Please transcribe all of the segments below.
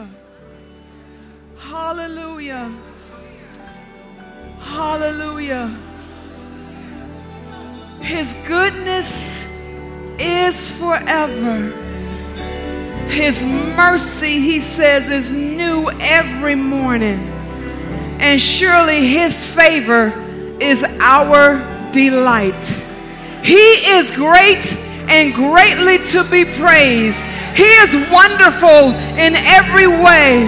Hallelujah. Hallelujah. Hallelujah. His goodness is forever. His mercy, he says, is new every morning. And surely his favor is our delight. He is great and greatly to be praised. He is wonderful in every way.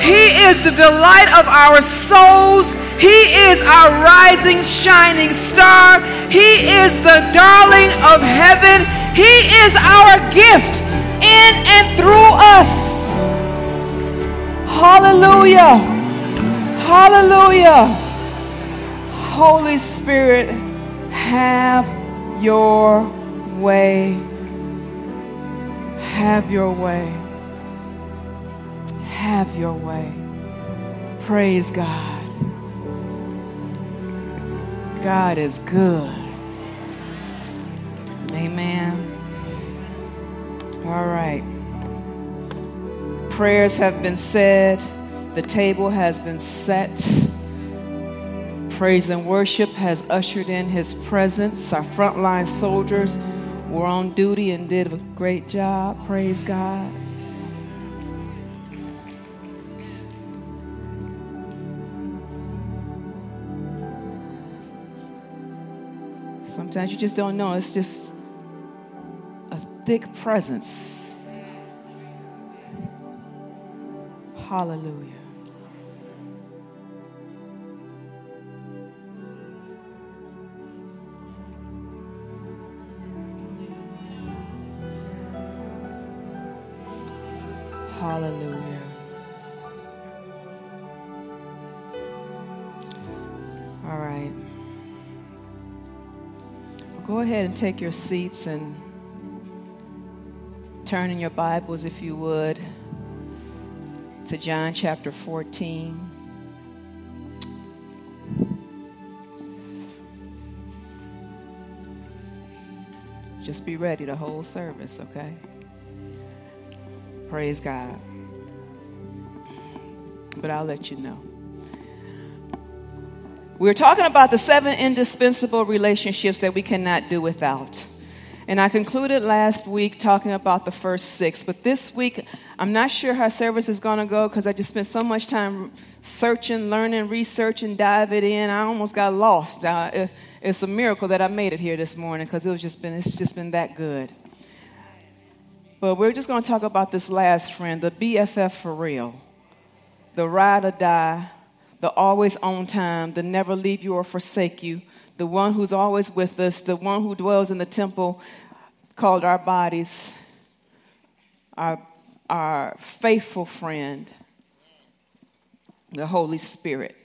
He is the delight of our souls. He is our rising, shining star. He is the darling of heaven. He is our gift in and through us. Hallelujah. Hallelujah. Holy Spirit, have your way. Have your way. Have your way. Praise God. God is good. Amen. All right. Prayers have been said, the table has been set. Praise and worship has ushered in his presence. Our frontline soldiers were on duty and did a great job. Praise God. Sometimes you just don't know. It's just a thick presence. Hallelujah. Hallelujah. All right. Go ahead and take your seats and turn in your Bibles, if you would, to John chapter 14. Just be ready to hold service, okay? Praise God. But I'll let you know. We're talking about the seven indispensable relationships that we cannot do without. And I concluded last week talking about the first six. But this week, I'm not sure how service is going to go because I just spent so much time searching, learning, researching, diving in. I almost got lost. Uh, it's a miracle that I made it here this morning because it was just been it's just been that good. But we're just going to talk about this last friend, the BFF for real, the ride or die, the always on time, the never leave you or forsake you, the one who's always with us, the one who dwells in the temple called our bodies, our, our faithful friend, the Holy Spirit.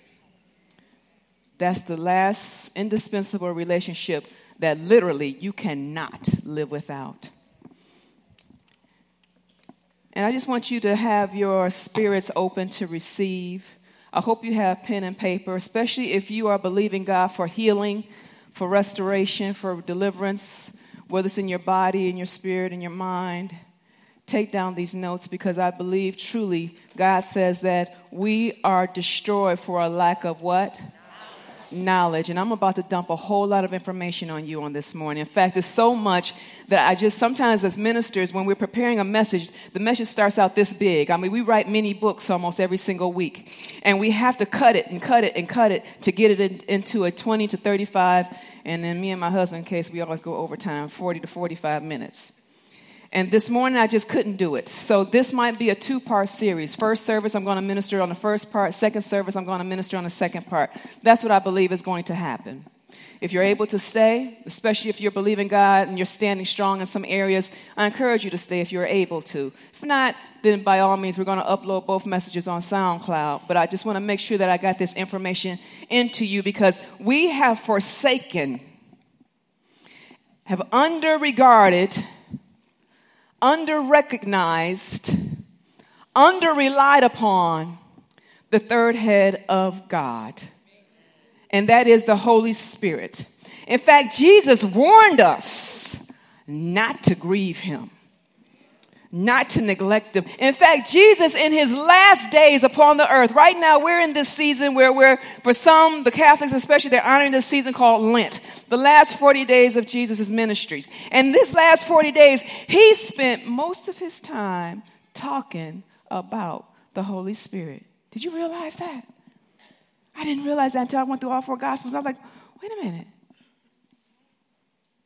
That's the last indispensable relationship that literally you cannot live without. And I just want you to have your spirits open to receive. I hope you have pen and paper, especially if you are believing God for healing, for restoration, for deliverance, whether it's in your body, in your spirit, in your mind. Take down these notes because I believe truly God says that we are destroyed for a lack of what? Knowledge. And I'm about to dump a whole lot of information on you on this morning. In fact, it's so much that I just sometimes, as ministers, when we're preparing a message, the message starts out this big. I mean, we write many books almost every single week, and we have to cut it and cut it and cut it to get it in, into a 20 to 35. And then me and my husband, in case we always go overtime, 40 to 45 minutes. And this morning I just couldn't do it. So this might be a two part series. First service, I'm going to minister on the first part. Second service, I'm going to minister on the second part. That's what I believe is going to happen. If you're able to stay, especially if you're believing God and you're standing strong in some areas, I encourage you to stay if you're able to. If not, then by all means, we're going to upload both messages on SoundCloud. But I just want to make sure that I got this information into you because we have forsaken, have underregarded, under recognized, under relied upon the third head of God, and that is the Holy Spirit. In fact, Jesus warned us not to grieve him. Not to neglect them. In fact, Jesus in his last days upon the earth, right now we're in this season where we're, for some, the Catholics especially, they're honoring this season called Lent, the last 40 days of Jesus' ministries. And this last 40 days, he spent most of his time talking about the Holy Spirit. Did you realize that? I didn't realize that until I went through all four Gospels. I was like, wait a minute.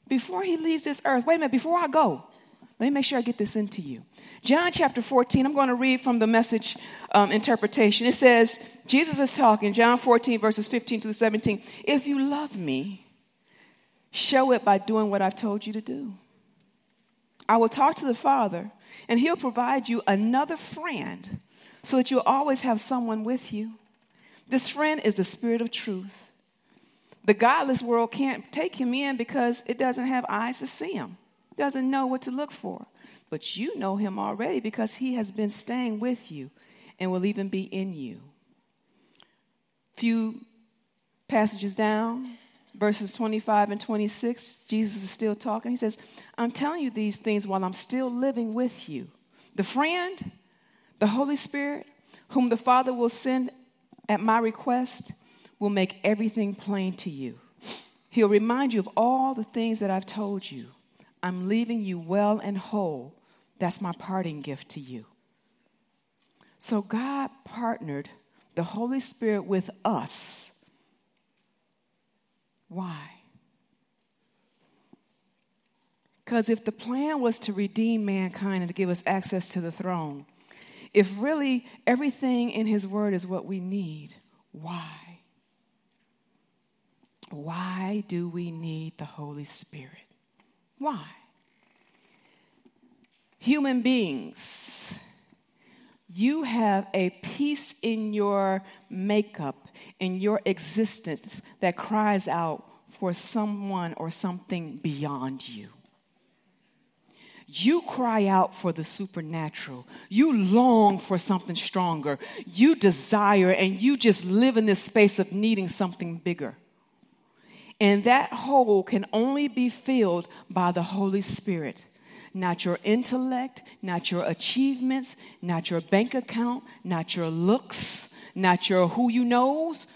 Before he leaves this earth, wait a minute, before I go, let me make sure I get this into you. John chapter 14, I'm going to read from the message um, interpretation. It says, Jesus is talking, John 14, verses 15 through 17. If you love me, show it by doing what I've told you to do. I will talk to the Father, and he'll provide you another friend so that you'll always have someone with you. This friend is the Spirit of truth. The godless world can't take him in because it doesn't have eyes to see him doesn't know what to look for. But you know him already because he has been staying with you and will even be in you. Few passages down, verses 25 and 26, Jesus is still talking. He says, I'm telling you these things while I'm still living with you. The friend, the Holy Spirit, whom the Father will send at my request, will make everything plain to you. He'll remind you of all the things that I've told you. I'm leaving you well and whole. That's my parting gift to you. So God partnered the Holy Spirit with us. Why? Because if the plan was to redeem mankind and to give us access to the throne, if really everything in His Word is what we need, why? Why do we need the Holy Spirit? Why? Human beings, you have a piece in your makeup, in your existence, that cries out for someone or something beyond you. You cry out for the supernatural. You long for something stronger. You desire and you just live in this space of needing something bigger. And that hole can only be filled by the Holy Spirit. Not your intellect, not your achievements, not your bank account, not your looks, not your who you knows.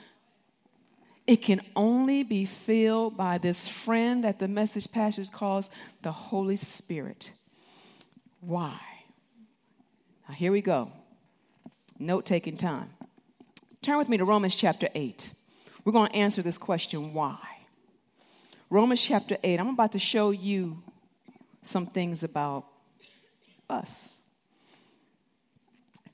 It can only be filled by this friend that the message passage calls the Holy Spirit. Why? Now, here we go. Note taking time. Turn with me to Romans chapter 8. We're going to answer this question why? Romans chapter 8, I'm about to show you some things about us.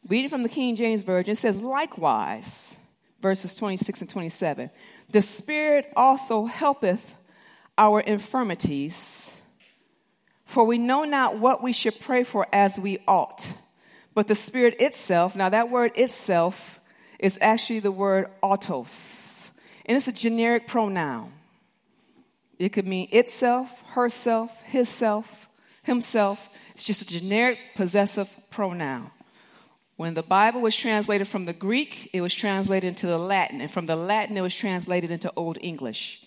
Reading from the King James Version, it says, likewise, verses 26 and 27, the Spirit also helpeth our infirmities, for we know not what we should pray for as we ought. But the Spirit itself, now that word itself is actually the word autos, and it's a generic pronoun. It could mean itself, herself, hisself, himself. It's just a generic possessive pronoun. When the Bible was translated from the Greek, it was translated into the Latin, and from the Latin, it was translated into Old English.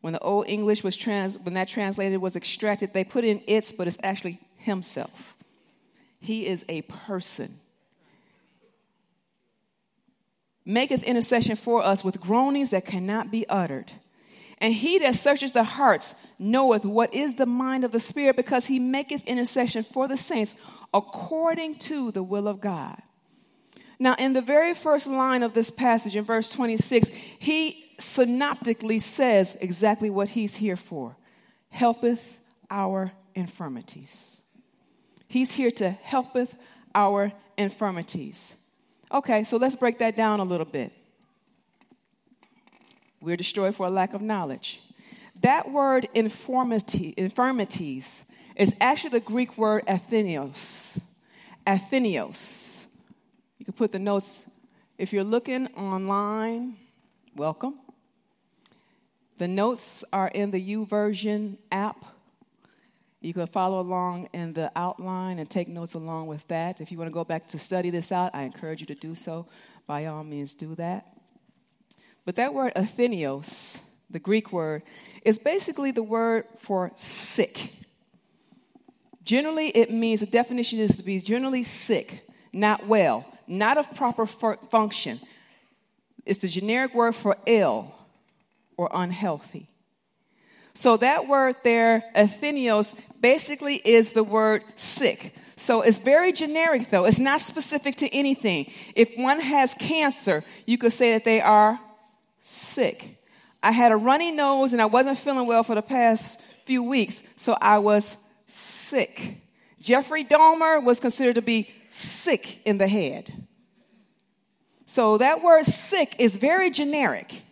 When the Old English was trans, when that translated was extracted, they put in its, but it's actually himself. He is a person. Maketh intercession for us with groanings that cannot be uttered. And he that searches the hearts knoweth what is the mind of the Spirit, because he maketh intercession for the saints according to the will of God. Now, in the very first line of this passage, in verse 26, he synoptically says exactly what he's here for helpeth our infirmities. He's here to helpeth our infirmities. Okay, so let's break that down a little bit. We're destroyed for a lack of knowledge. That word infirmity, infirmities is actually the Greek word asthenios. Asthenios. You can put the notes. If you're looking online, welcome. The notes are in the YouVersion app. You can follow along in the outline and take notes along with that. If you want to go back to study this out, I encourage you to do so. By all means, do that. But that word asthenios, the Greek word, is basically the word for sick. Generally, it means the definition is to be generally sick, not well, not of proper function. It's the generic word for ill or unhealthy. So that word there, asthenios, basically is the word sick. So it's very generic though. It's not specific to anything. If one has cancer, you could say that they are sick. I had a runny nose and I wasn't feeling well for the past few weeks, so I was sick. Jeffrey Dahmer was considered to be sick in the head. So that word sick is very generic.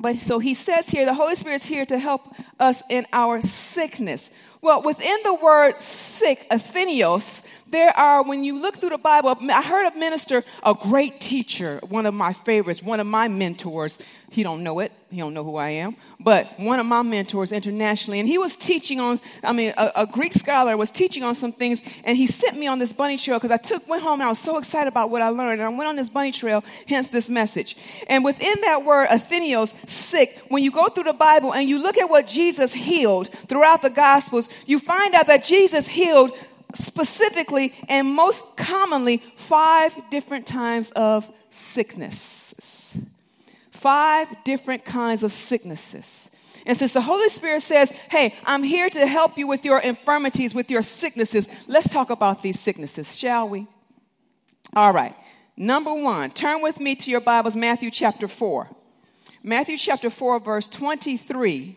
But so he says here, the Holy Spirit is here to help us in our sickness. Well, within the word sick, asthenios, there are, when you look through the Bible, I heard a minister, a great teacher, one of my favorites, one of my mentors. He don't know it. He don't know who I am. But one of my mentors internationally. And he was teaching on, I mean, a, a Greek scholar was teaching on some things. And he sent me on this bunny trail because I took, went home and I was so excited about what I learned. And I went on this bunny trail, hence this message. And within that word, asthenios, sick, when you go through the Bible and you look at what Jesus healed throughout the Gospels, you find out that Jesus healed specifically and most commonly five different times of sicknesses. Five different kinds of sicknesses. And since the Holy Spirit says, Hey, I'm here to help you with your infirmities, with your sicknesses, let's talk about these sicknesses, shall we? All right. Number one, turn with me to your Bibles, Matthew chapter 4. Matthew chapter 4, verse 23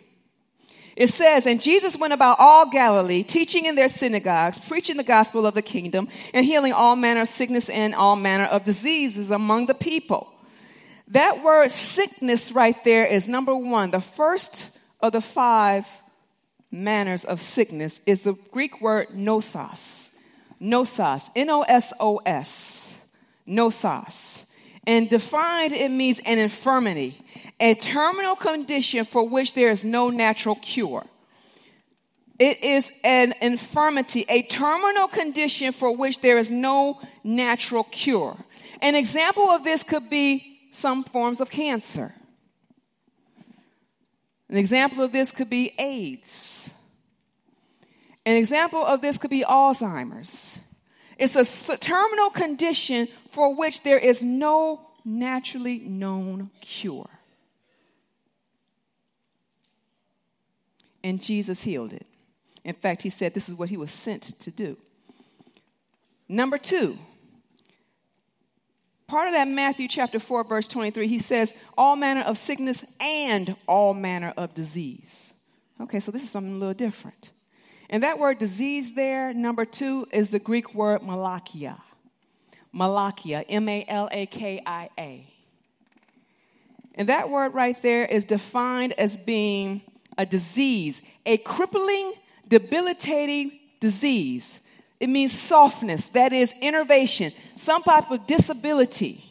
it says, And Jesus went about all Galilee, teaching in their synagogues, preaching the gospel of the kingdom, and healing all manner of sickness and all manner of diseases among the people. That word sickness right there is number one. The first of the five manners of sickness is the Greek word nosos. Nosos. N O S O S. Nosos. And defined, it means an infirmity, a terminal condition for which there is no natural cure. It is an infirmity, a terminal condition for which there is no natural cure. An example of this could be some forms of cancer. An example of this could be AIDS. An example of this could be Alzheimer's. It's a terminal condition for which there is no naturally known cure. And Jesus healed it. In fact, he said this is what he was sent to do. Number two, part of that Matthew chapter 4, verse 23, he says, all manner of sickness and all manner of disease. Okay, so this is something a little different. And that word disease there, number two, is the Greek word malakia. Malakia, M A L A K I A. And that word right there is defined as being a disease, a crippling, debilitating disease. It means softness, that is, enervation, some type of disability.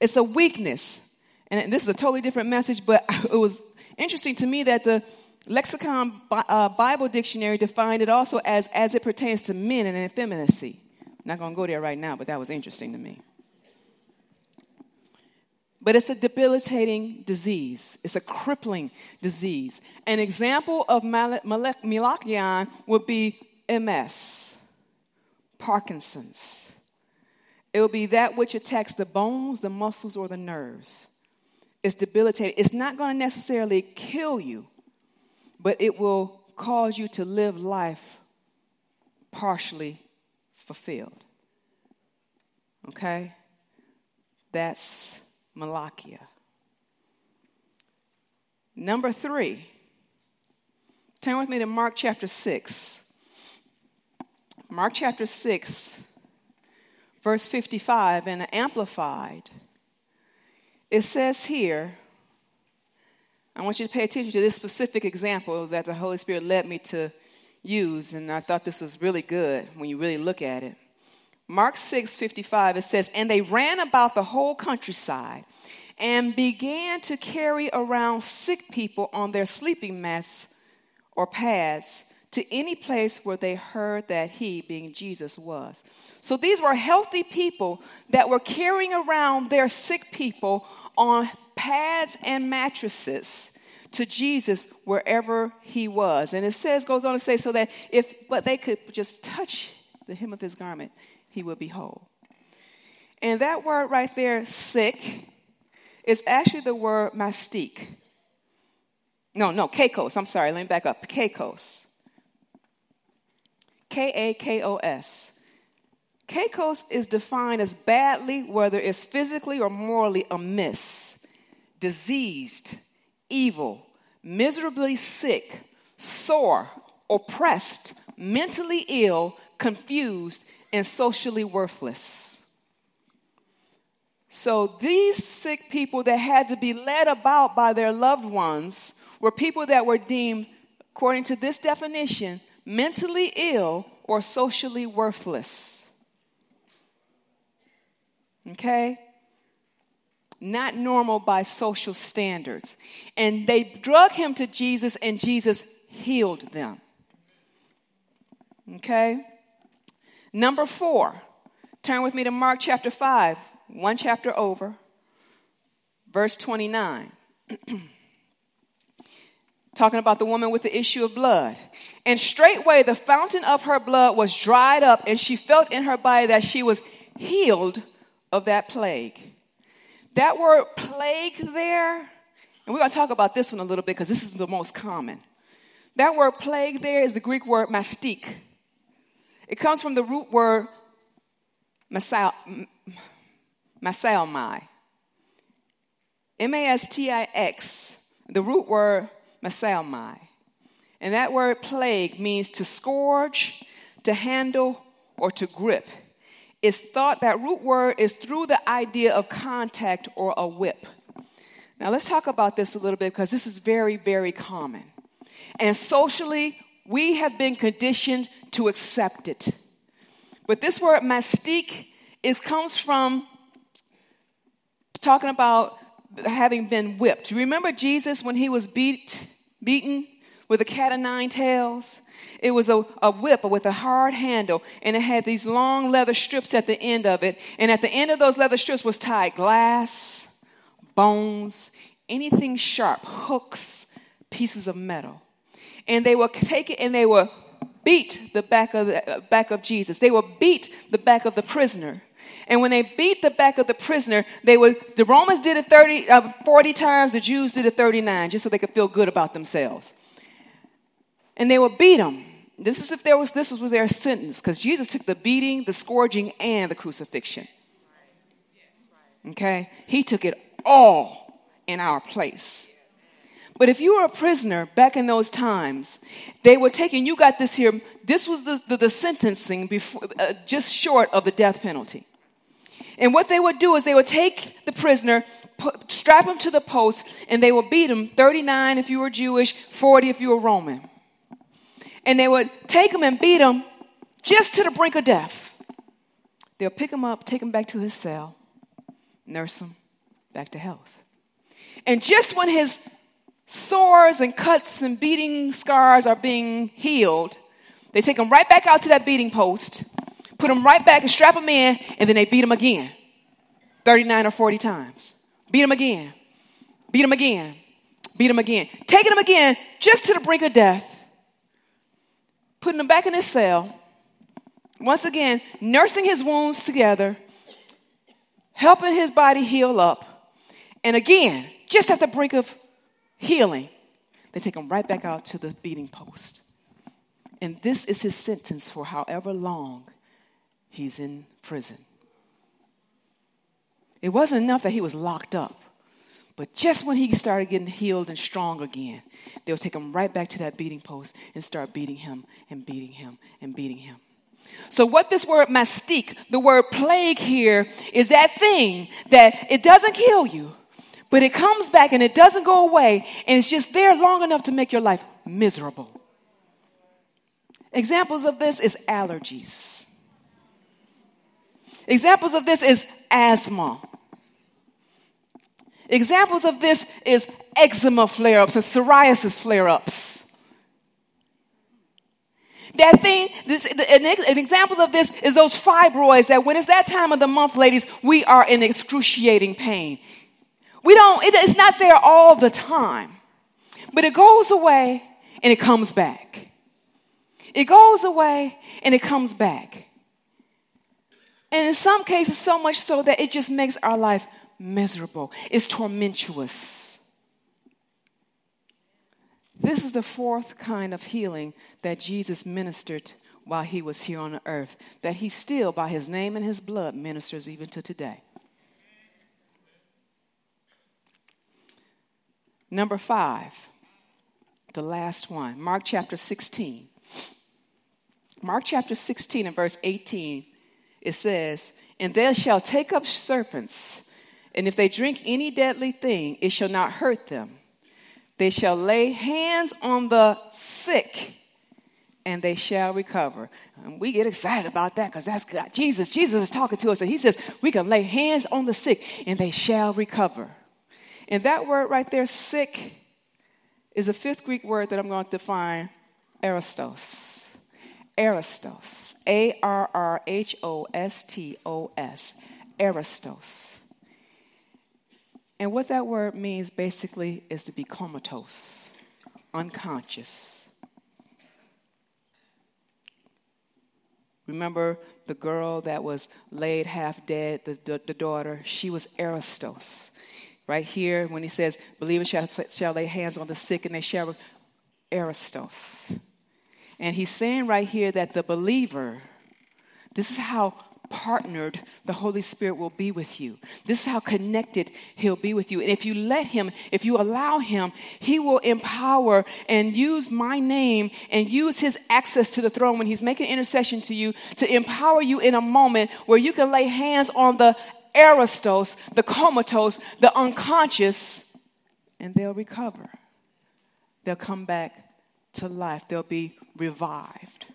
It's a weakness. And this is a totally different message, but it was interesting to me that the Lexicon uh, Bible Dictionary defined it also as as it pertains to men and effeminacy. I'm not going to go there right now, but that was interesting to me. But it's a debilitating disease. It's a crippling disease. An example of malachion would be MS, Parkinson's. It will be that which attacks the bones, the muscles, or the nerves. It's debilitating. It's not going to necessarily kill you, but it will cause you to live life partially fulfilled. Okay? That's Malakia. Number three, turn with me to Mark chapter 6. Mark chapter 6, verse 55, and Amplified. It says here, I want you to pay attention to this specific example that the Holy Spirit led me to use, and I thought this was really good when you really look at it. Mark 6 55, it says, And they ran about the whole countryside and began to carry around sick people on their sleeping mats or pads to any place where they heard that he, being Jesus, was. So these were healthy people that were carrying around their sick people on pads and mattresses to Jesus wherever he was. And it says, goes on to say, so that if but they could just touch the hem of his garment, he would be whole. And that word right there, sick, is actually the word mastique. No, no, kakos. I'm sorry, let me back up. Kakos. K A K O S. Kakos is defined as badly, whether it's physically or morally amiss, diseased, evil, miserably sick, sore, oppressed, mentally ill, confused, and socially worthless. So these sick people that had to be led about by their loved ones were people that were deemed, according to this definition, mentally ill or socially worthless. Okay? Not normal by social standards. And they drug him to Jesus, and Jesus healed them. Okay? Number four, turn with me to Mark chapter 5, one chapter over, verse 29. Talking about the woman with the issue of blood. And straightway the fountain of her blood was dried up, and she felt in her body that she was healed of that plague. That word plague there, and we're going to talk about this one a little bit because this is the most common. That word plague there is the Greek word mastique. It comes from the root word masalmai. M A S T I X, the root word masalmai. And that word plague means to scourge, to handle, or to grip. It's thought that root word is through the idea of contact or a whip. Now, let's talk about this a little bit because this is very, very common. And socially, we have been conditioned to accept it. But this word mastique comes from talking about having been whipped. Remember Jesus when he was beat, beaten with a cat o' nine tails? It was a, a whip with a hard handle, and it had these long leather strips at the end of it. And at the end of those leather strips was tied glass, bones, anything sharp, hooks, pieces of metal. And they would take it and they would beat the back of the uh, back of Jesus. They would beat the back of the prisoner. And when they beat the back of the prisoner, they would the Romans did it 30 uh, 40 times, the Jews did it 39 just so they could feel good about themselves. And they would beat him this is if there was this was their sentence, because Jesus took the beating, the scourging, and the crucifixion. Okay? He took it all in our place. But if you were a prisoner back in those times, they were taking, you got this here, this was the, the, the sentencing before, uh, just short of the death penalty. And what they would do is they would take the prisoner, put, strap him to the post, and they would beat him 39 if you were Jewish, 40 if you were Roman and they would take him and beat him just to the brink of death. They'll pick him up, take him back to his cell, nurse him back to health. And just when his sores and cuts and beating scars are being healed, they take him right back out to that beating post, put him right back and strap him in, and then they beat him again 39 or 40 times. Beat him again, beat him again, beat him again, taking him again just to the brink of death putting him back in his cell, once again, nursing his wounds together, helping his body heal up. And again, just at the brink of healing, they take him right back out to the beating post. And this is his sentence for however long he's in prison. It wasn't enough that he was locked up. But just when he started getting healed and strong again, they would take him right back to that beating post and start beating him and beating him and beating him. So, what this word mastique, the word plague here, is that thing that it doesn't kill you, but it comes back and it doesn't go away, and it's just there long enough to make your life miserable. Examples of this is allergies. Examples of this is asthma. Examples of this is eczema flare ups and psoriasis flare ups. That thing, this, an, example of this is those fibroids that when it's that time of the month, ladies, we are in excruciating pain. We don't, it, it's not there all the time. But it goes away and it comes back. It goes away and it comes back. And in some cases, so much so that it just makes our life miserable. It's tormentuous. This is the fourth kind of healing that Jesus ministered while he was here on earth, that he still, by his name and his blood, ministers even to today. Number five, the last one, Mark chapter 16. Mark chapter 16 and verse 18, it says, And they shall take up serpents, and if they drink any deadly thing, it shall not hurt them. They shall lay hands on the sick, and they shall recover. And we get excited about that because that's God. Jesus. Jesus is talking to us, and He says, We can lay hands on the sick, and they shall recover. And that word right there, sick, is a fifth Greek word that I'm going to define aristos. Aristos. A R R H O S T O S. Aristos. And what that word means basically is to be comatose, unconscious. Remember the girl that was laid half dead, the, the, the daughter? She was aristos. Right here, when he says, Believers shall, shall lay hands on the sick and they shall, aristos. And he's saying right here that the believer, this is how partnered the Holy Spirit will be with you. This is how connected He'll be with you. And if you let Him, if you allow Him, He will empower and use my name and use His access to the throne when He's making intercession to you to empower you in a moment where you can lay hands on the aristos, the comatose, the unconscious, and they'll recover. They'll come back to life. They'll be revived.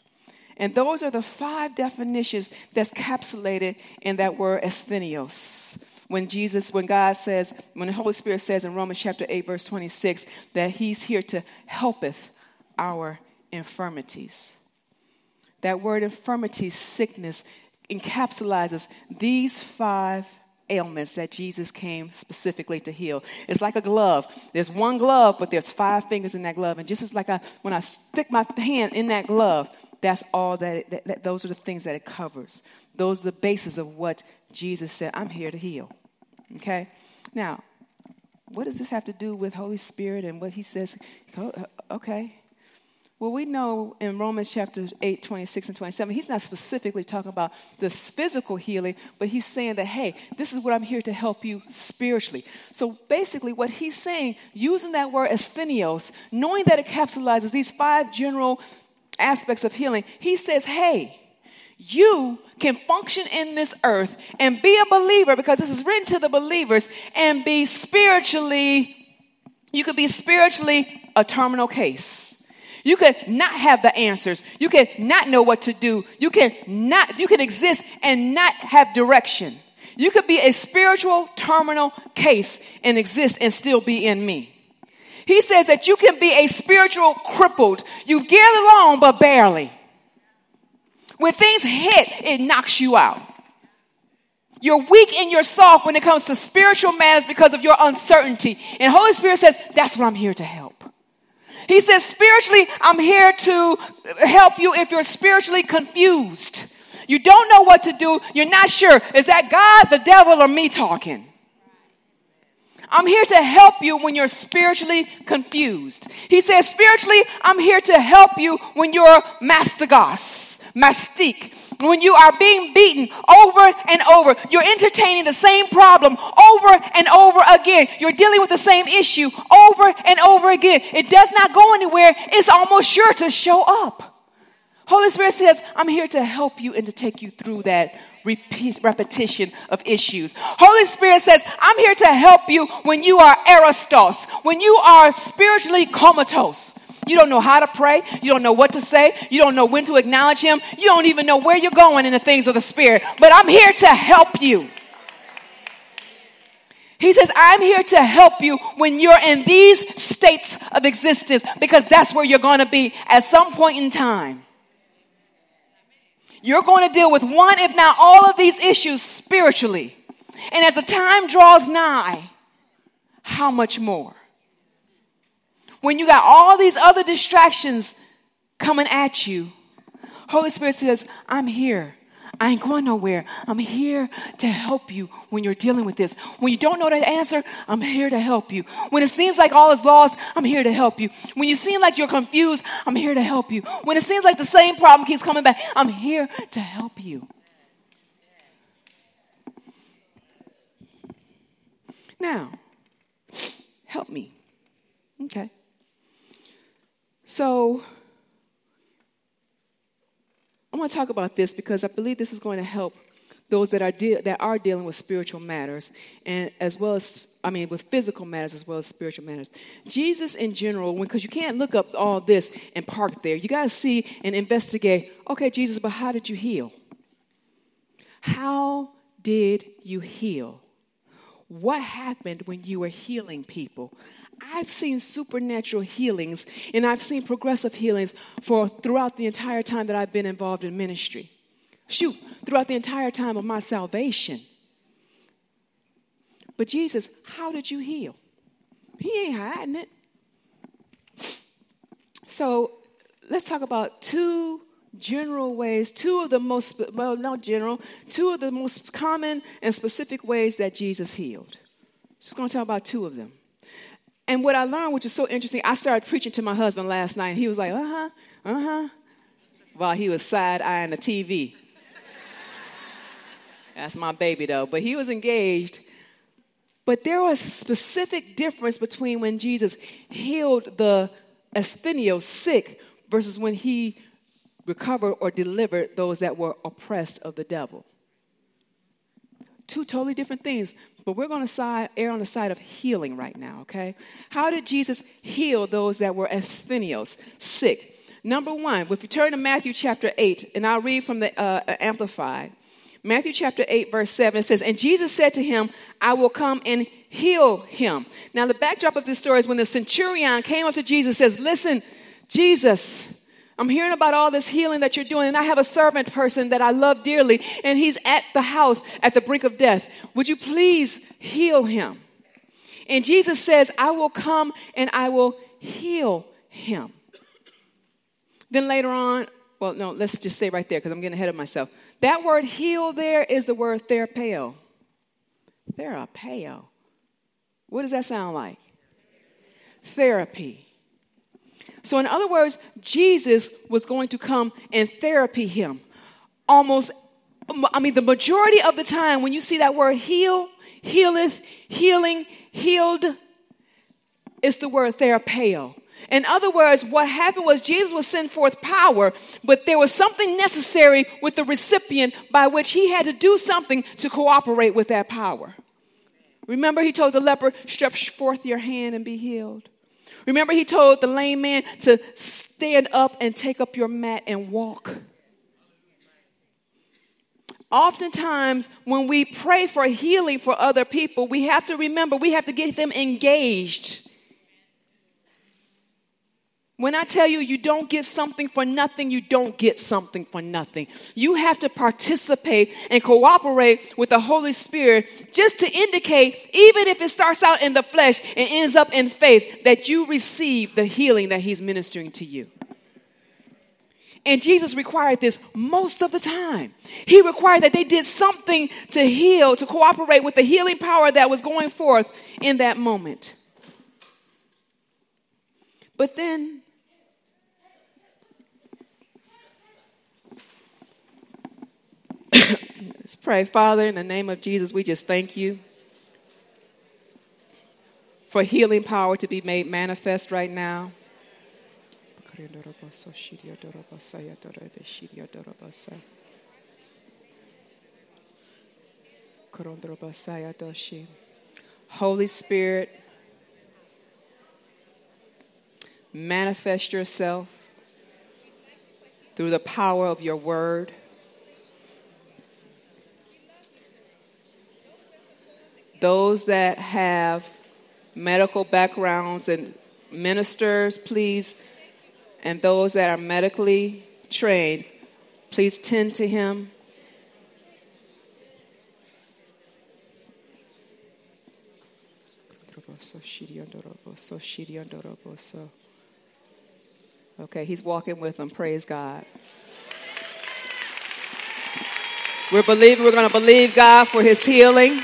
And those are the five definitions that's encapsulated in that word asthenios. When Jesus, when God says, when the Holy Spirit says in Romans chapter 8, verse 26, that He's here to helpeth our infirmities. That word infirmity, sickness, encapsulates these five ailments that Jesus came specifically to heal. It's like a glove. There's one glove, but there's five fingers in that glove. And just as like I, when I stick my hand in that glove, that's all that, it, that, that those are the things that it covers. Those are the basis of what Jesus said, I'm here to heal. Okay? Now, what does this have to do with Holy Spirit and what he says? Oh, uh, okay. Well, we know in Romans chapter 8, 26 and 27, he's not specifically talking about this physical healing, but he's saying that, hey, this is what I'm here to help you spiritually. So basically, what he's saying, using that word asthenios, knowing that it capsulizes these five general aspects of healing, he says, hey, you can function in this earth and be a believer because this is written to the believers and be spiritually, you could be spiritually a terminal case. You can not have the answers. You can not know what to do. You can not, you can exist and not have direction. You could be a spiritual terminal case and exist and still be in me. He says that you can be a spiritual crippled. You get along, but barely. When things hit, it knocks you out. You're weak in yourself when it comes to spiritual matters because of your uncertainty. And Holy Spirit says, that's what I'm here to help. He says, spiritually, I'm here to help you if you're spiritually confused. You don't know what to do. You're not sure. Is that God, the devil, or me talking? I'm here to help you when you're spiritually confused. He says, spiritually, I'm here to help you when you're mastigos, mastique, when you are being beaten over and over, you're entertaining the same problem over and over again. You're dealing with the same issue over and over again. It does not go anywhere. It's almost sure to show up. Holy Spirit says, I'm here to help you and to take you through that repeat, repetition of issues. Holy Spirit says, I'm here to help you when you are aristos, when you are spiritually comatose. You don't know how to pray. You don't know what to say. You don't know when to acknowledge Him. You don't even know where you're going in the things of the Spirit. But I'm here to help you. He says, I'm here to help you when you're in these states of existence because that's where you're going to be at some point in time. You're going to deal with one, if not all of these issues spiritually. And as the time draws nigh, how much more? when you got all these other distractions coming at you, Holy Spirit says, I'm here. I ain't going nowhere. I'm here to help you when you're dealing with this. When you don't know the answer, I'm here to help you. When it seems like all is lost, I'm here to help you. When you seem like you're confused, I'm here to help you. When it seems like the same problem keeps coming back, I'm here to help you. Now, help me. Okay. So, I want to talk about this because I believe this is going to help those that are de- that are dealing with spiritual matters and as well as I mean with physical matters as well as spiritual matters. Jesus in general, because you can't look up all this and park there. You got to see and investigate. Okay, Jesus, but how did you heal? How did you heal? What happened when you were healing people? I've seen supernatural healings and I've seen progressive healings for throughout the entire time that I've been involved in ministry. Shoot, throughout the entire time of my salvation. But Jesus, how did you heal? He ain't hiding it. So let's talk about two general ways, two of the most, well, not general, two of the most common and specific ways that Jesus healed. Just going to talk about two of them. And what I learned, which is so interesting, I started preaching to my husband last night, and he was like, uh huh, uh huh, while he was side eyeing the TV. That's my baby, though. But he was engaged. But there was a specific difference between when Jesus healed the asthenios, sick, versus when he recovered or delivered those that were oppressed of the devil. Two totally different things, but we're going to side, err on the side of healing right now, okay? How did Jesus heal those that were asthenios, sick? Number one, if you turn to Matthew chapter 8, and I'll read from the uh, Amplified. Matthew chapter 8, verse 7 says, And Jesus said to him, I will come and heal him. Now, the backdrop of this story is when the centurion came up to Jesus says, Listen, Jesus, I'm hearing about all this healing that you're doing, and I have a servant person that I love dearly, and he's at the house at the brink of death. Would you please heal him? And Jesus says, I will come and I will heal him. Then later on, well, no, let's just stay right there because I'm getting ahead of myself. That word heal there is the word therapeo. Therapeo. What does that sound like? Therapy. So, in other words, Jesus was going to come and therapy him. Almost, I mean, the majority of the time when you see that word heal, healeth, healing, healed, it's the word therapeo. In other words, what happened was Jesus was sent forth power, but there was something necessary with the recipient by which he had to do something to cooperate with that power. Remember, he told the leper, stretch forth your hand and be healed. Remember, he told the lame man to stand up and take up your mat and walk. Oftentimes, when we pray for healing for other people, we have to remember we have to get them engaged. When I tell you you don't get something for nothing, you don't get something for nothing. You have to participate and cooperate with the Holy Spirit just to indicate, even if it starts out in the flesh and ends up in faith, that you receive the healing that He's ministering to you. And Jesus required this most of the time. He required that they did something to heal, to cooperate with the healing power that was going forth in that moment. But then Let's pray. Father, in the name of Jesus, we just thank you for healing power to be made manifest right now. Holy Spirit, manifest yourself through the power of your word. Those that have medical backgrounds and ministers, please, and those that are medically trained, please tend to him. Okay, he's walking with them. Praise God. We're believing, we're going to believe God for his healing,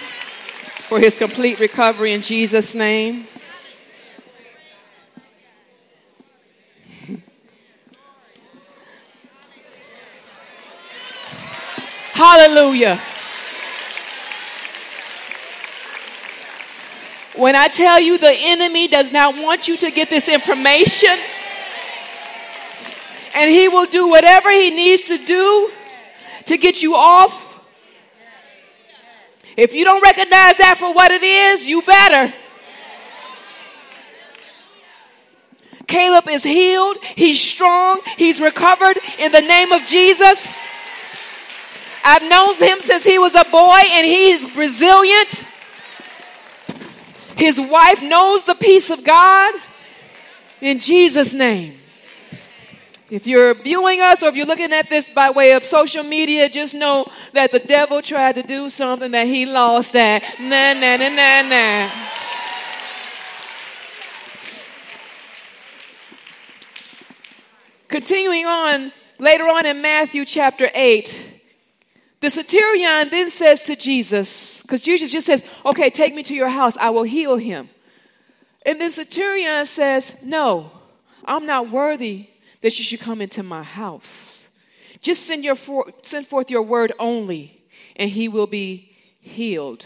for his complete recovery in Jesus' name. Hallelujah. When I tell you the enemy does not want you to get this information, and he will do whatever he needs to do to get you off. If you don't recognize that for what it is, you better. Caleb is healed, he's strong, he's recovered in the name of Jesus. I've known him since he was a boy and he is resilient. His wife knows the peace of God in Jesus' name. If you're viewing us or if you're looking at this by way of social media, just know that the devil tried to do something that he lost at. Nah, nah, nah, nah, nah. Continuing on, later on in Matthew chapter 8, the centurion then says to Jesus, because Jesus just says, Okay, take me to your house, I will heal him. And then centurion says, No, I'm not worthy that you should come into my house. Just send, your for, send forth your word only, and he will be healed.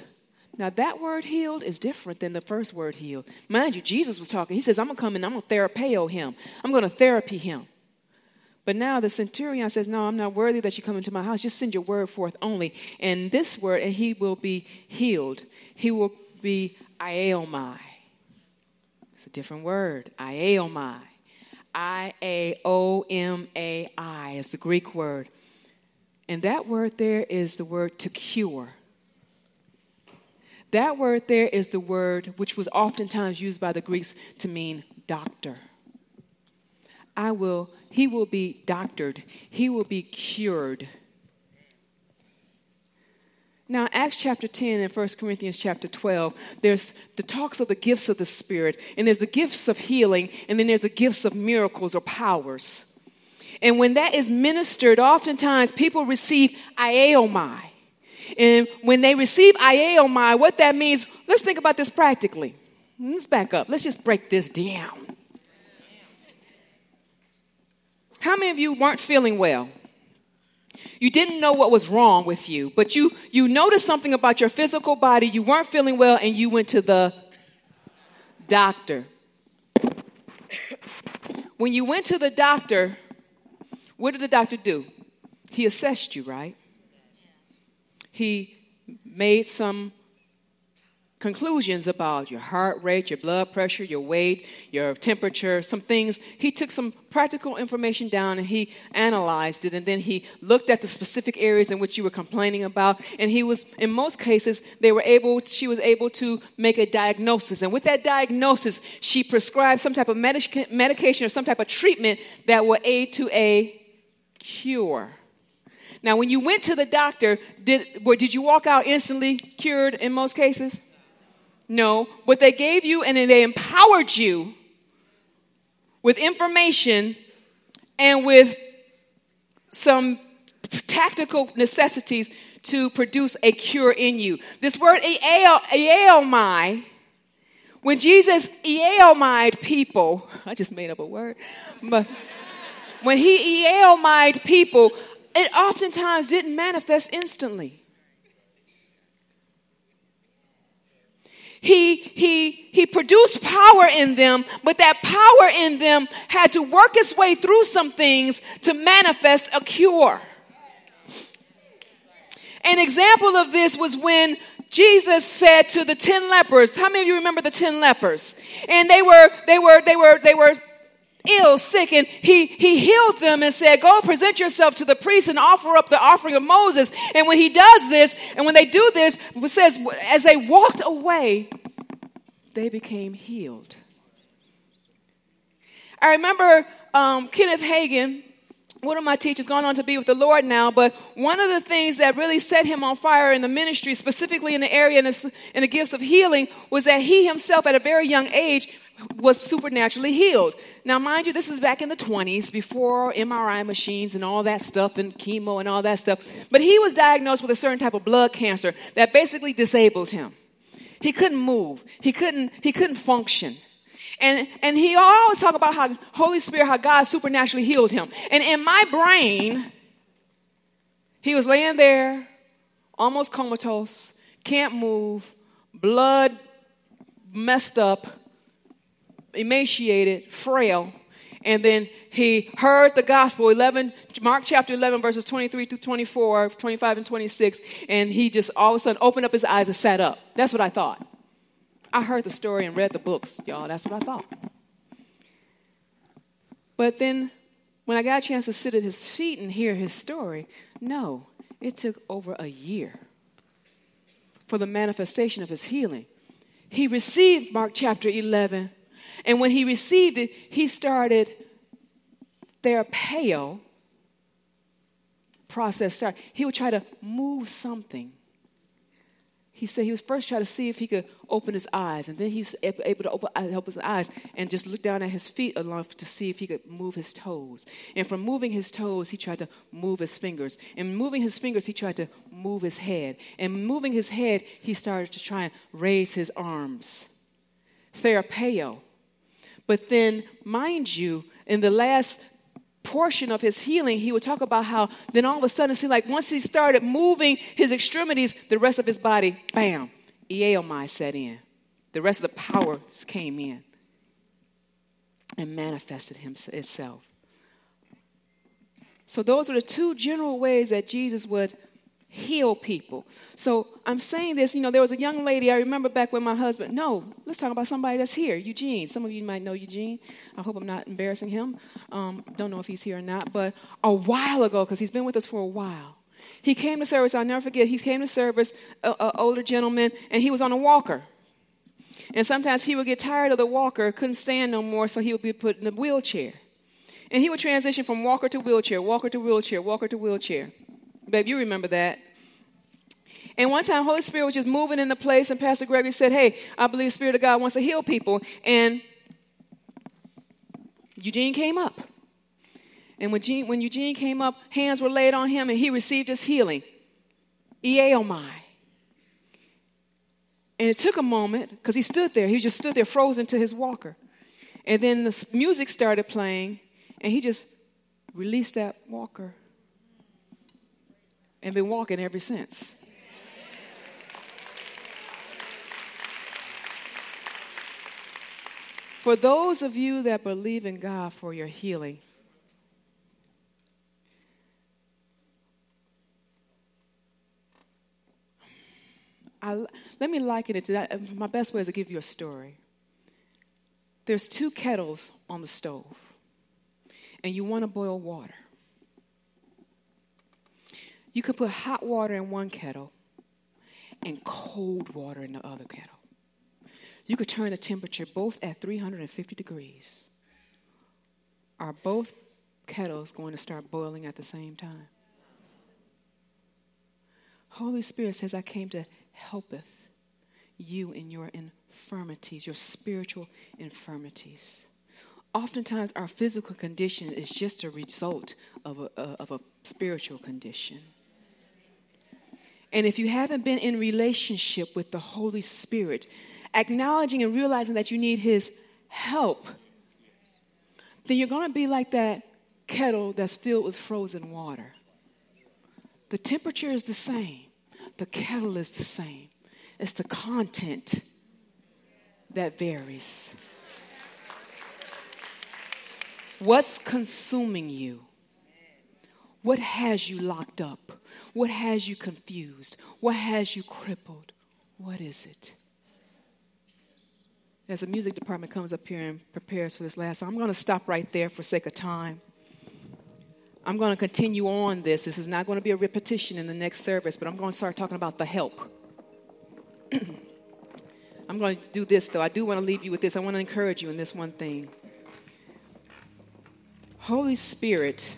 Now, that word healed is different than the first word healed. Mind you, Jesus was talking. He says, I'm going to come and I'm going to therapeo him. I'm going to therapy him. But now the centurion says, No, I'm not worthy that you come into my house. Just send your word forth only. And this word, and he will be healed. He will be iaomai. It's a different word. Iaomai. I A O M A I is the Greek word. And that word there is the word to cure. That word there is the word which was oftentimes used by the Greeks to mean doctor. I will, he will be doctored, he will be cured. Now, Acts chapter 10 and 1 Corinthians chapter 12, there's the talks of the gifts of the Spirit, and there's the gifts of healing, and then there's the gifts of miracles or powers. And when that is ministered, oftentimes people receive iaomai. And when they receive iaomai, what that means, let's think about this practically. Let's back up. Let's just break this down. How many of you weren't feeling well? You didn't know what was wrong with you, but you, you noticed something about your physical body. You weren't feeling well, and you went to the doctor. When you went to the doctor, what did the doctor do? He assessed you, right? He made some conclusions about your heart rate, your blood pressure, your weight, your temperature, some things. He took some practical information down and he analyzed it and then he looked at the specific areas in which you were complaining about and he was in most cases they were able she was able to make a diagnosis and with that diagnosis she prescribed some type of medic- medication or some type of treatment that will aid to a cure. Now, when you went to the doctor, did, did you walk out instantly cured in most cases? No, but they gave you and they empowered you with information and with some tactical necessities to produce a cure in you. This word iaomai, when Jesus iaomied people, I just made up a word, but when he iaomied people, it oftentimes didn't manifest instantly. He, he, he produced power in them, but that power in them had to work its way through some things to manifest a cure. An example of this was when Jesus said to the 10 lepers, how many of you remember the 10 lepers? And they were, they were, they were, they were ill, sick, and he, he healed them and said, Go present yourself to the priest and offer up the offering of Moses. And when he does this, and when they do this, it says, as they walked away, they became healed. I remember um, Kenneth Hagin one of my teachers gone on to be with the Lord now, but one of the things that really set him on fire in the ministry, specifically in the area in the, in the gifts of healing, was that he himself at a very young age was supernaturally healed. Now, mind you, this is back in the 20s, before MRI machines and all that stuff and chemo and all that stuff. But he was diagnosed with a certain type of blood cancer that basically disabled him. He couldn't move. He couldn't, he couldn't function. And, and he always talk about how Holy Spirit, how God supernaturally healed him. And in my brain, he was laying there, almost comatose, can't move, blood messed up, emaciated, frail. And then he heard the gospel, 11, Mark chapter 11, verses 23 through 24, 25 and 26. And he just all of a sudden opened up his eyes and sat up. That's what I thought. I heard the story and read the books, y'all. That's what I thought. But then when I got a chance to sit at his feet and hear his story, no, it took over a year for the manifestation of his healing. He received Mark chapter 11, and when he received it, he started therapeo process. Start. He would try to move something he said he was first trying to see if he could open his eyes, and then he's able to open, uh, open his eyes and just look down at his feet enough to see if he could move his toes. And from moving his toes, he tried to move his fingers. And moving his fingers, he tried to move his head. And moving his head, he started to try and raise his arms. Therapeo. But then, mind you, in the last portion of his healing, he would talk about how then all of a sudden it seemed like once he started moving his extremities, the rest of his body, bam, Iaomai set in. The rest of the powers came in and manifested himself, itself. So those are the two general ways that Jesus would heal people. So I'm saying this, you know, there was a young lady, I remember back when my husband, no, let's talk about somebody that's here, Eugene. Some of you might know Eugene. I hope I'm not embarrassing him. Um, don't know if he's here or not, but a while ago, because he's been with us for a while, he came to service, I'll never forget, he came to service, an older gentleman, and he was on a walker. And sometimes he would get tired of the walker, couldn't stand no more, so he would be put in a wheelchair. And he would transition from walker to wheelchair, walker to wheelchair, walker to wheelchair. Babe, you remember that. And one time, Holy Spirit was just moving in the place, and Pastor Gregory said, Hey, I believe Spirit of God wants to heal people. And Eugene came up. And when, Eugene, when Eugene came up, hands were laid on him, and he received his healing. Iaomai. And it took a moment because he stood there. He just stood there frozen to his walker. And then the music started playing, and he just released that walker and been walking ever since. For those of you that believe in God for your healing, I, let me liken it to that. Uh, my best way is to give you a story. There's two kettles on the stove, and you want to boil water. You could put hot water in one kettle and cold water in the other kettle. You could turn the temperature both at 350 degrees. Are both kettles going to start boiling at the same time? Holy Spirit says, I came to helpeth you in your infirmities, your spiritual infirmities. Oftentimes, our physical condition is just a result of a, uh, of a spiritual condition. And if you haven't been in relationship with the Holy Spirit, acknowledging and realizing that you need His help, then you're going to be like that kettle that's filled with frozen water. The temperature is the same, the kettle is the same. It's the content that varies. What's consuming you? What has you locked up? What has you confused? What has you crippled? What is it? As the music department comes up here and prepares for this last I'm going to stop right there for sake of time. I'm going to continue on this. This is not going to be a repetition in the next service, but I'm going to start talking about the help. I'm going to do this, though. I do want to leave you with this. I want to encourage you in this one thing. Holy Spirit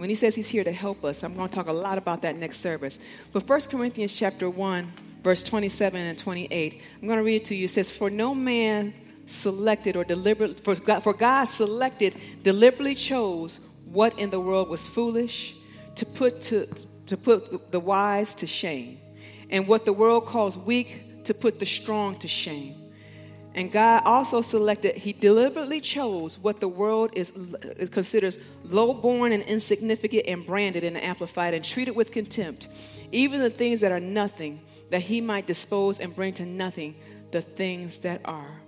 when he says he's here to help us. I'm going to talk a lot about that next service. But 1 Corinthians chapter 1, verse 27 and 28, I'm going to read it to you. It says, For no man selected or deliberate, for God, for God selected, deliberately chose what in the world was foolish to put, to, to put the wise to shame, and what the world calls weak to put the strong to shame. And God also selected, He deliberately chose what the world is considers low-born and insignificant and branded and amplified and treated with contempt, even the things that are nothing, that He might dispose and bring to nothing the things that are.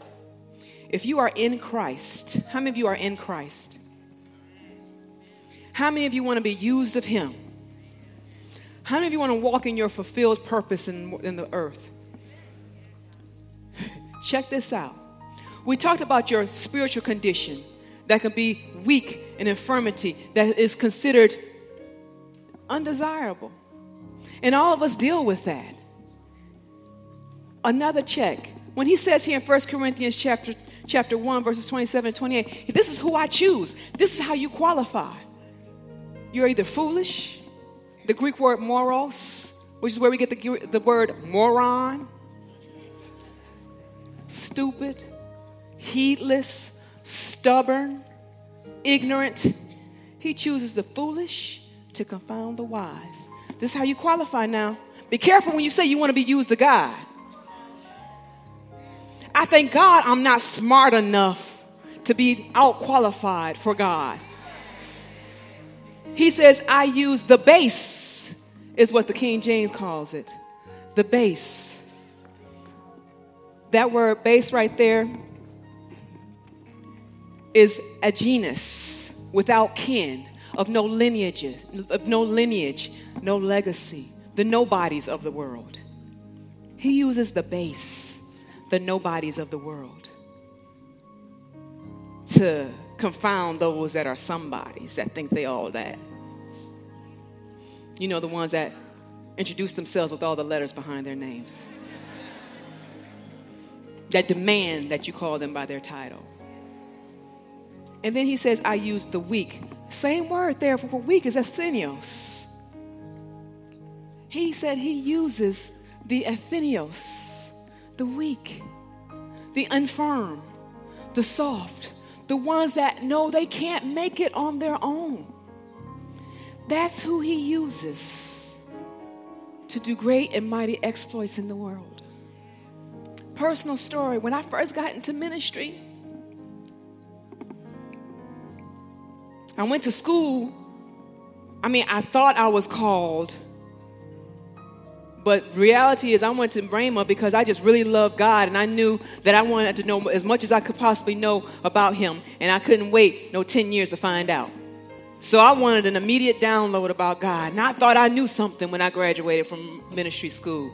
If you are in Christ, how many of you are in Christ? How many of you want to be used of Him? How many of you want to walk in your fulfilled purpose in, in the earth? Check this out. We talked about your spiritual condition that can be weak and infirmity that is considered undesirable. And all of us deal with that. Another check. When he says here in 1 Corinthians chapter, chapter 1, verses 27 and 28, this is who I choose. This is how you qualify. You're either foolish, the Greek word moros, which is where we get the, the word moron, stupid, heedless, stubborn, ignorant. He chooses the foolish to confound the wise. This is how you qualify now. Be careful when you say you want to be used of God. I thank God I'm not smart enough to be out qualified for God. He says, I use the base, is what the King James calls it. The base. That word base right there is a genus without kin, of no lineage, of no lineage, no legacy, the nobodies of the world. He uses the base, the nobodies of the world, to confound those that are somebodies that think they all that. You know, the ones that introduce themselves with all the letters behind their names that demand that you call them by their title. And then he says, I use the weak. Same word there for weak is asthenios. He said he uses the asthenios, the weak, the infirm, the soft, the ones that know they can't make it on their own. That's who he uses to do great and mighty exploits in the world personal story. When I first got into ministry, I went to school. I mean, I thought I was called. But reality is, I went to Rhema because I just really loved God and I knew that I wanted to know as much as I could possibly know about Him. And I couldn't wait no 10 years to find out. So I wanted an immediate download about God. And I thought I knew something when I graduated from ministry school.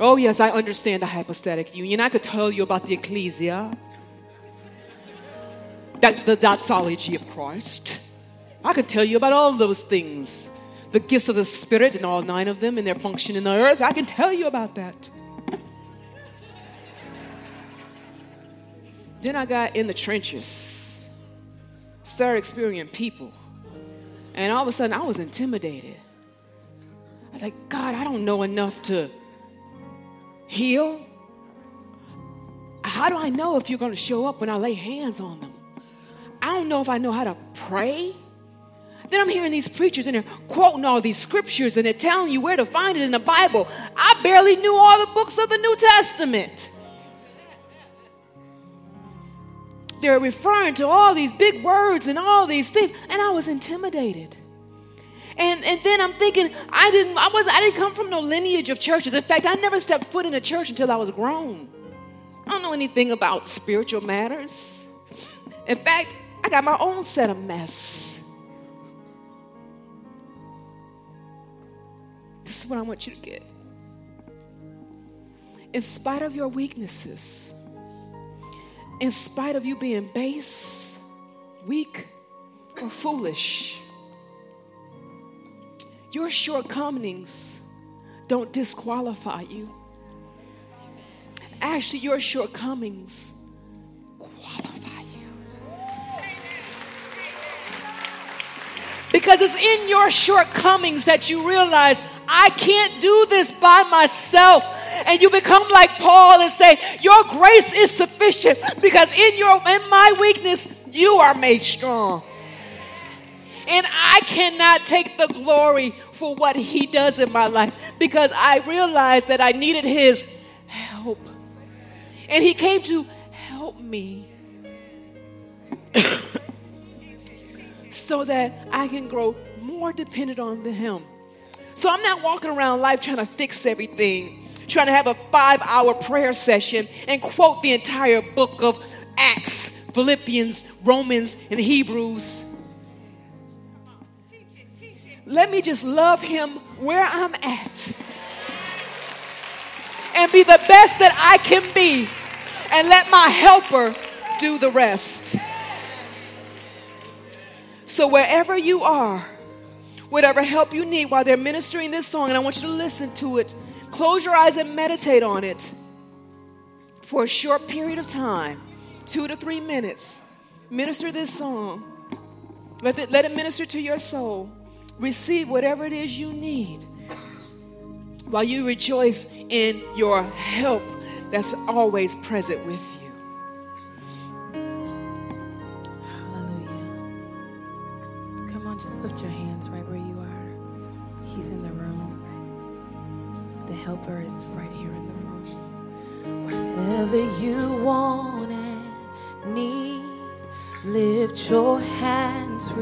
Oh, yes, I understand the hypostatic union. I could tell you about the ecclesia, that, the doxology of Christ. I could tell you about all those things the gifts of the Spirit and all nine of them and their function in the earth. I can tell you about that. Then I got in the trenches, started experiencing people, and all of a sudden I was intimidated. I was like, God, I don't know enough to heal? How do I know if you're going to show up when I lay hands on them? I don't know if I know how to pray. Then I'm hearing these preachers and they're quoting all these scriptures and they're telling you where to find it in the Bible. I barely knew all the books of the New Testament. They're referring to all these big words and all these things, and I was intimidated. And, and then I'm thinking, I didn't, I, was, I didn't come from no lineage of churches. In fact, I never stepped foot in a church until I was grown. I don't know anything about spiritual matters. In fact, I got my own set of mess. This is what I want you to get. In spite of your weaknesses, in spite of you being base, weak, or foolish, your shortcomings don't disqualify you. Actually, your shortcomings qualify you. Because it's in your shortcomings that you realize, I can't do this by myself. And you become like Paul and say, Your grace is sufficient because in your in my weakness, you are made strong. And I cannot take the glory for what he does in my life because I realized that I needed his help. And he came to help me so that I can grow more dependent on him. So I'm not walking around life trying to fix everything, trying to have a five hour prayer session and quote the entire book of Acts, Philippians, Romans, and Hebrews. Let me just love him where I'm at and be the best that I can be and let my helper do the rest. So, wherever you are, whatever help you need while they're ministering this song, and I want you to listen to it, close your eyes and meditate on it for a short period of time two to three minutes. Minister this song. Let it, let it minister to your soul. Receive whatever it is you need while you rejoice in your help that's always present with you. Hallelujah. Come on, just lift your hands right where you are. He's in the room. The helper is right here in the room. Whatever you want and need, lift your hands,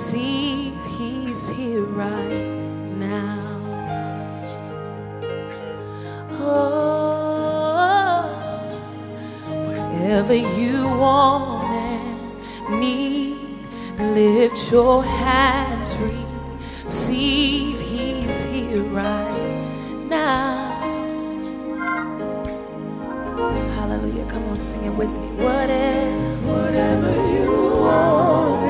receive. He's here right now. Oh, whatever you want and need, lift your hands, receive. He's here right now. Hallelujah. Come on, sing it with me. Whatever, whatever you want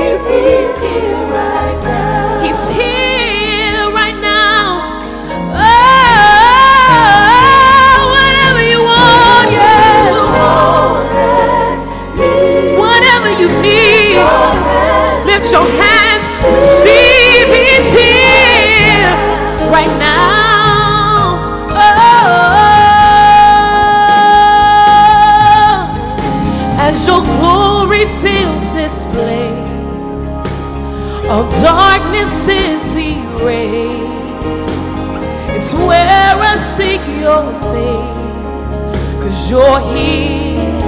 your hands. Receive. He's here right now. Oh, as your glory fills this place, all darkness is erased. It's where I seek your face. Cause you're here,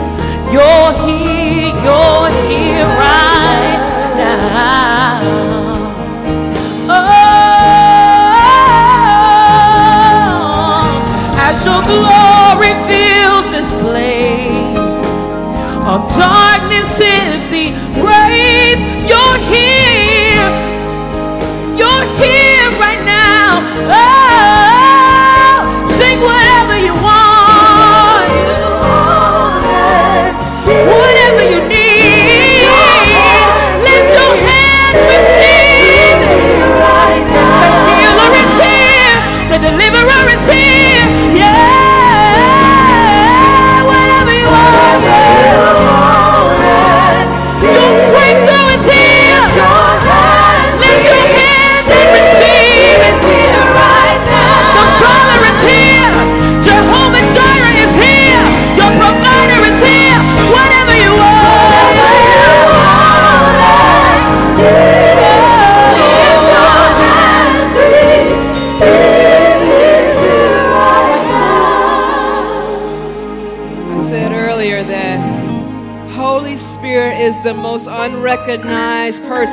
you're here, you're here right. Oh, as your glory fills this place, all darkness is erased.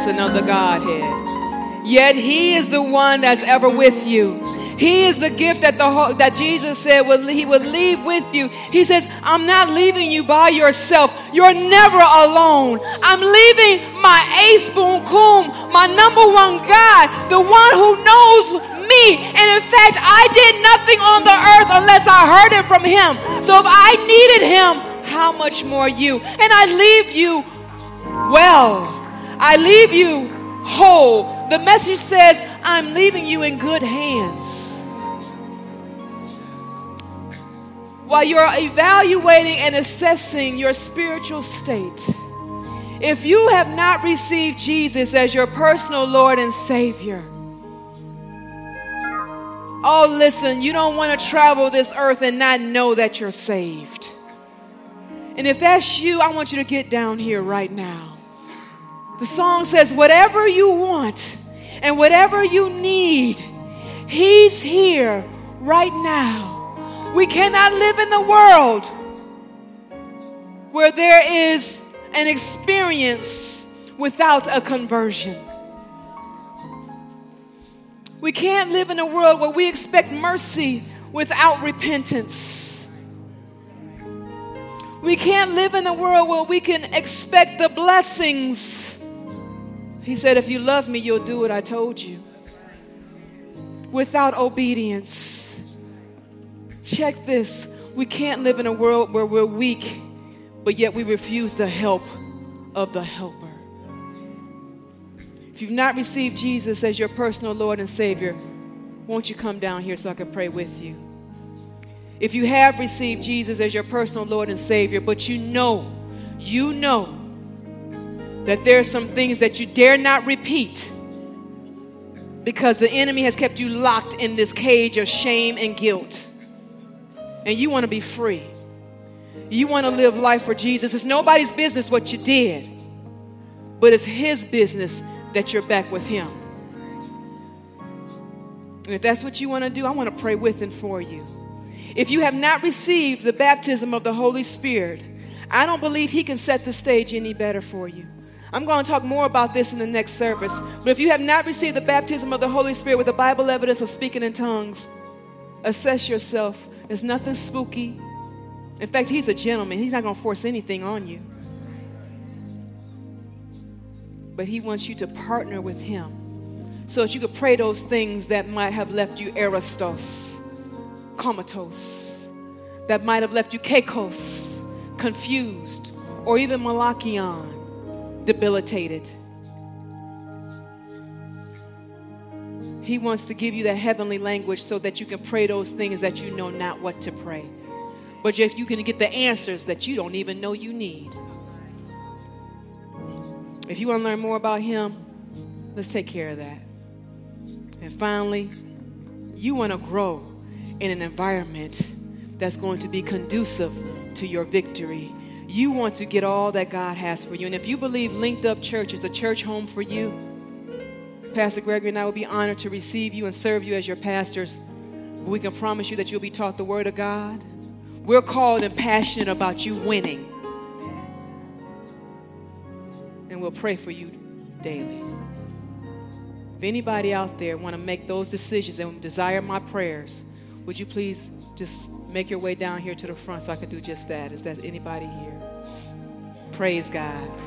Person of the Godhead. Yet He is the one that's ever with you. He is the gift that the ho- that Jesus said will He would leave with you. He says, "I'm not leaving you by yourself. You're never alone. I'm leaving my ace boon kum, my number one God, the one who knows me. And in fact, I did nothing on the earth unless I heard it from him. So if I needed him, how much more you? And I leave you well. I leave you whole. The message says, I'm leaving you in good hands. While you're evaluating and assessing your spiritual state, if you have not received Jesus as your personal Lord and Savior, oh, listen, you don't want to travel this earth and not know that you're saved. And if that's you, I want you to get down here right now. The song says, Whatever you want and whatever you need, He's here right now. We cannot live in the world where there is an experience without a conversion. We can't live in a world where we expect mercy without repentance. We can't live in a world where we can expect the blessings. He said, If you love me, you'll do what I told you. Without obedience. Check this. We can't live in a world where we're weak but yet we refuse the help of the helper. If you've not received Jesus as your personal Lord and Savior, won't you come down here so I can pray with you? If you have received Jesus as your personal Lord and Savior, but you know, you know that there are some things that you dare not repeat because the enemy has kept you locked in this cage of shame and guilt, and you want to be free. You want to live life for Jesus. It's nobody's business what you did, but it's His business that you're back with Him. And if that's what you want to do, I want to pray with and for you. If you have not received the baptism of the Holy Spirit, I don't believe He can set the stage any better for you. I'm going to talk more about this in the next service. But if you have not received the baptism of the Holy Spirit with the Bible evidence of speaking in tongues, assess yourself. There's nothing spooky, in fact, he's a gentleman. He's not going to force anything on you. But he wants you to partner with him so that you could pray those things that might have left you aristos, comatose, that might have left you kekos, confused, or even malachion, debilitated. He wants to give you that heavenly language so that you can pray those things that you know not what to pray but yet you can get the answers that you don't even know you need. If you want to learn more about Him, let's take care of that. And finally, you want to grow in an environment that's going to be conducive to your victory. You want to get all that God has for you. And if you believe Linked Up Church is a church home for you, Pastor Gregory and I will be honored to receive you and serve you as your pastors. We can promise you that you'll be taught the Word of God we're called and passionate about you winning. And we'll pray for you daily. If anybody out there want to make those decisions and desire my prayers, would you please just make your way down here to the front so I can do just that? Is that anybody here? Praise God.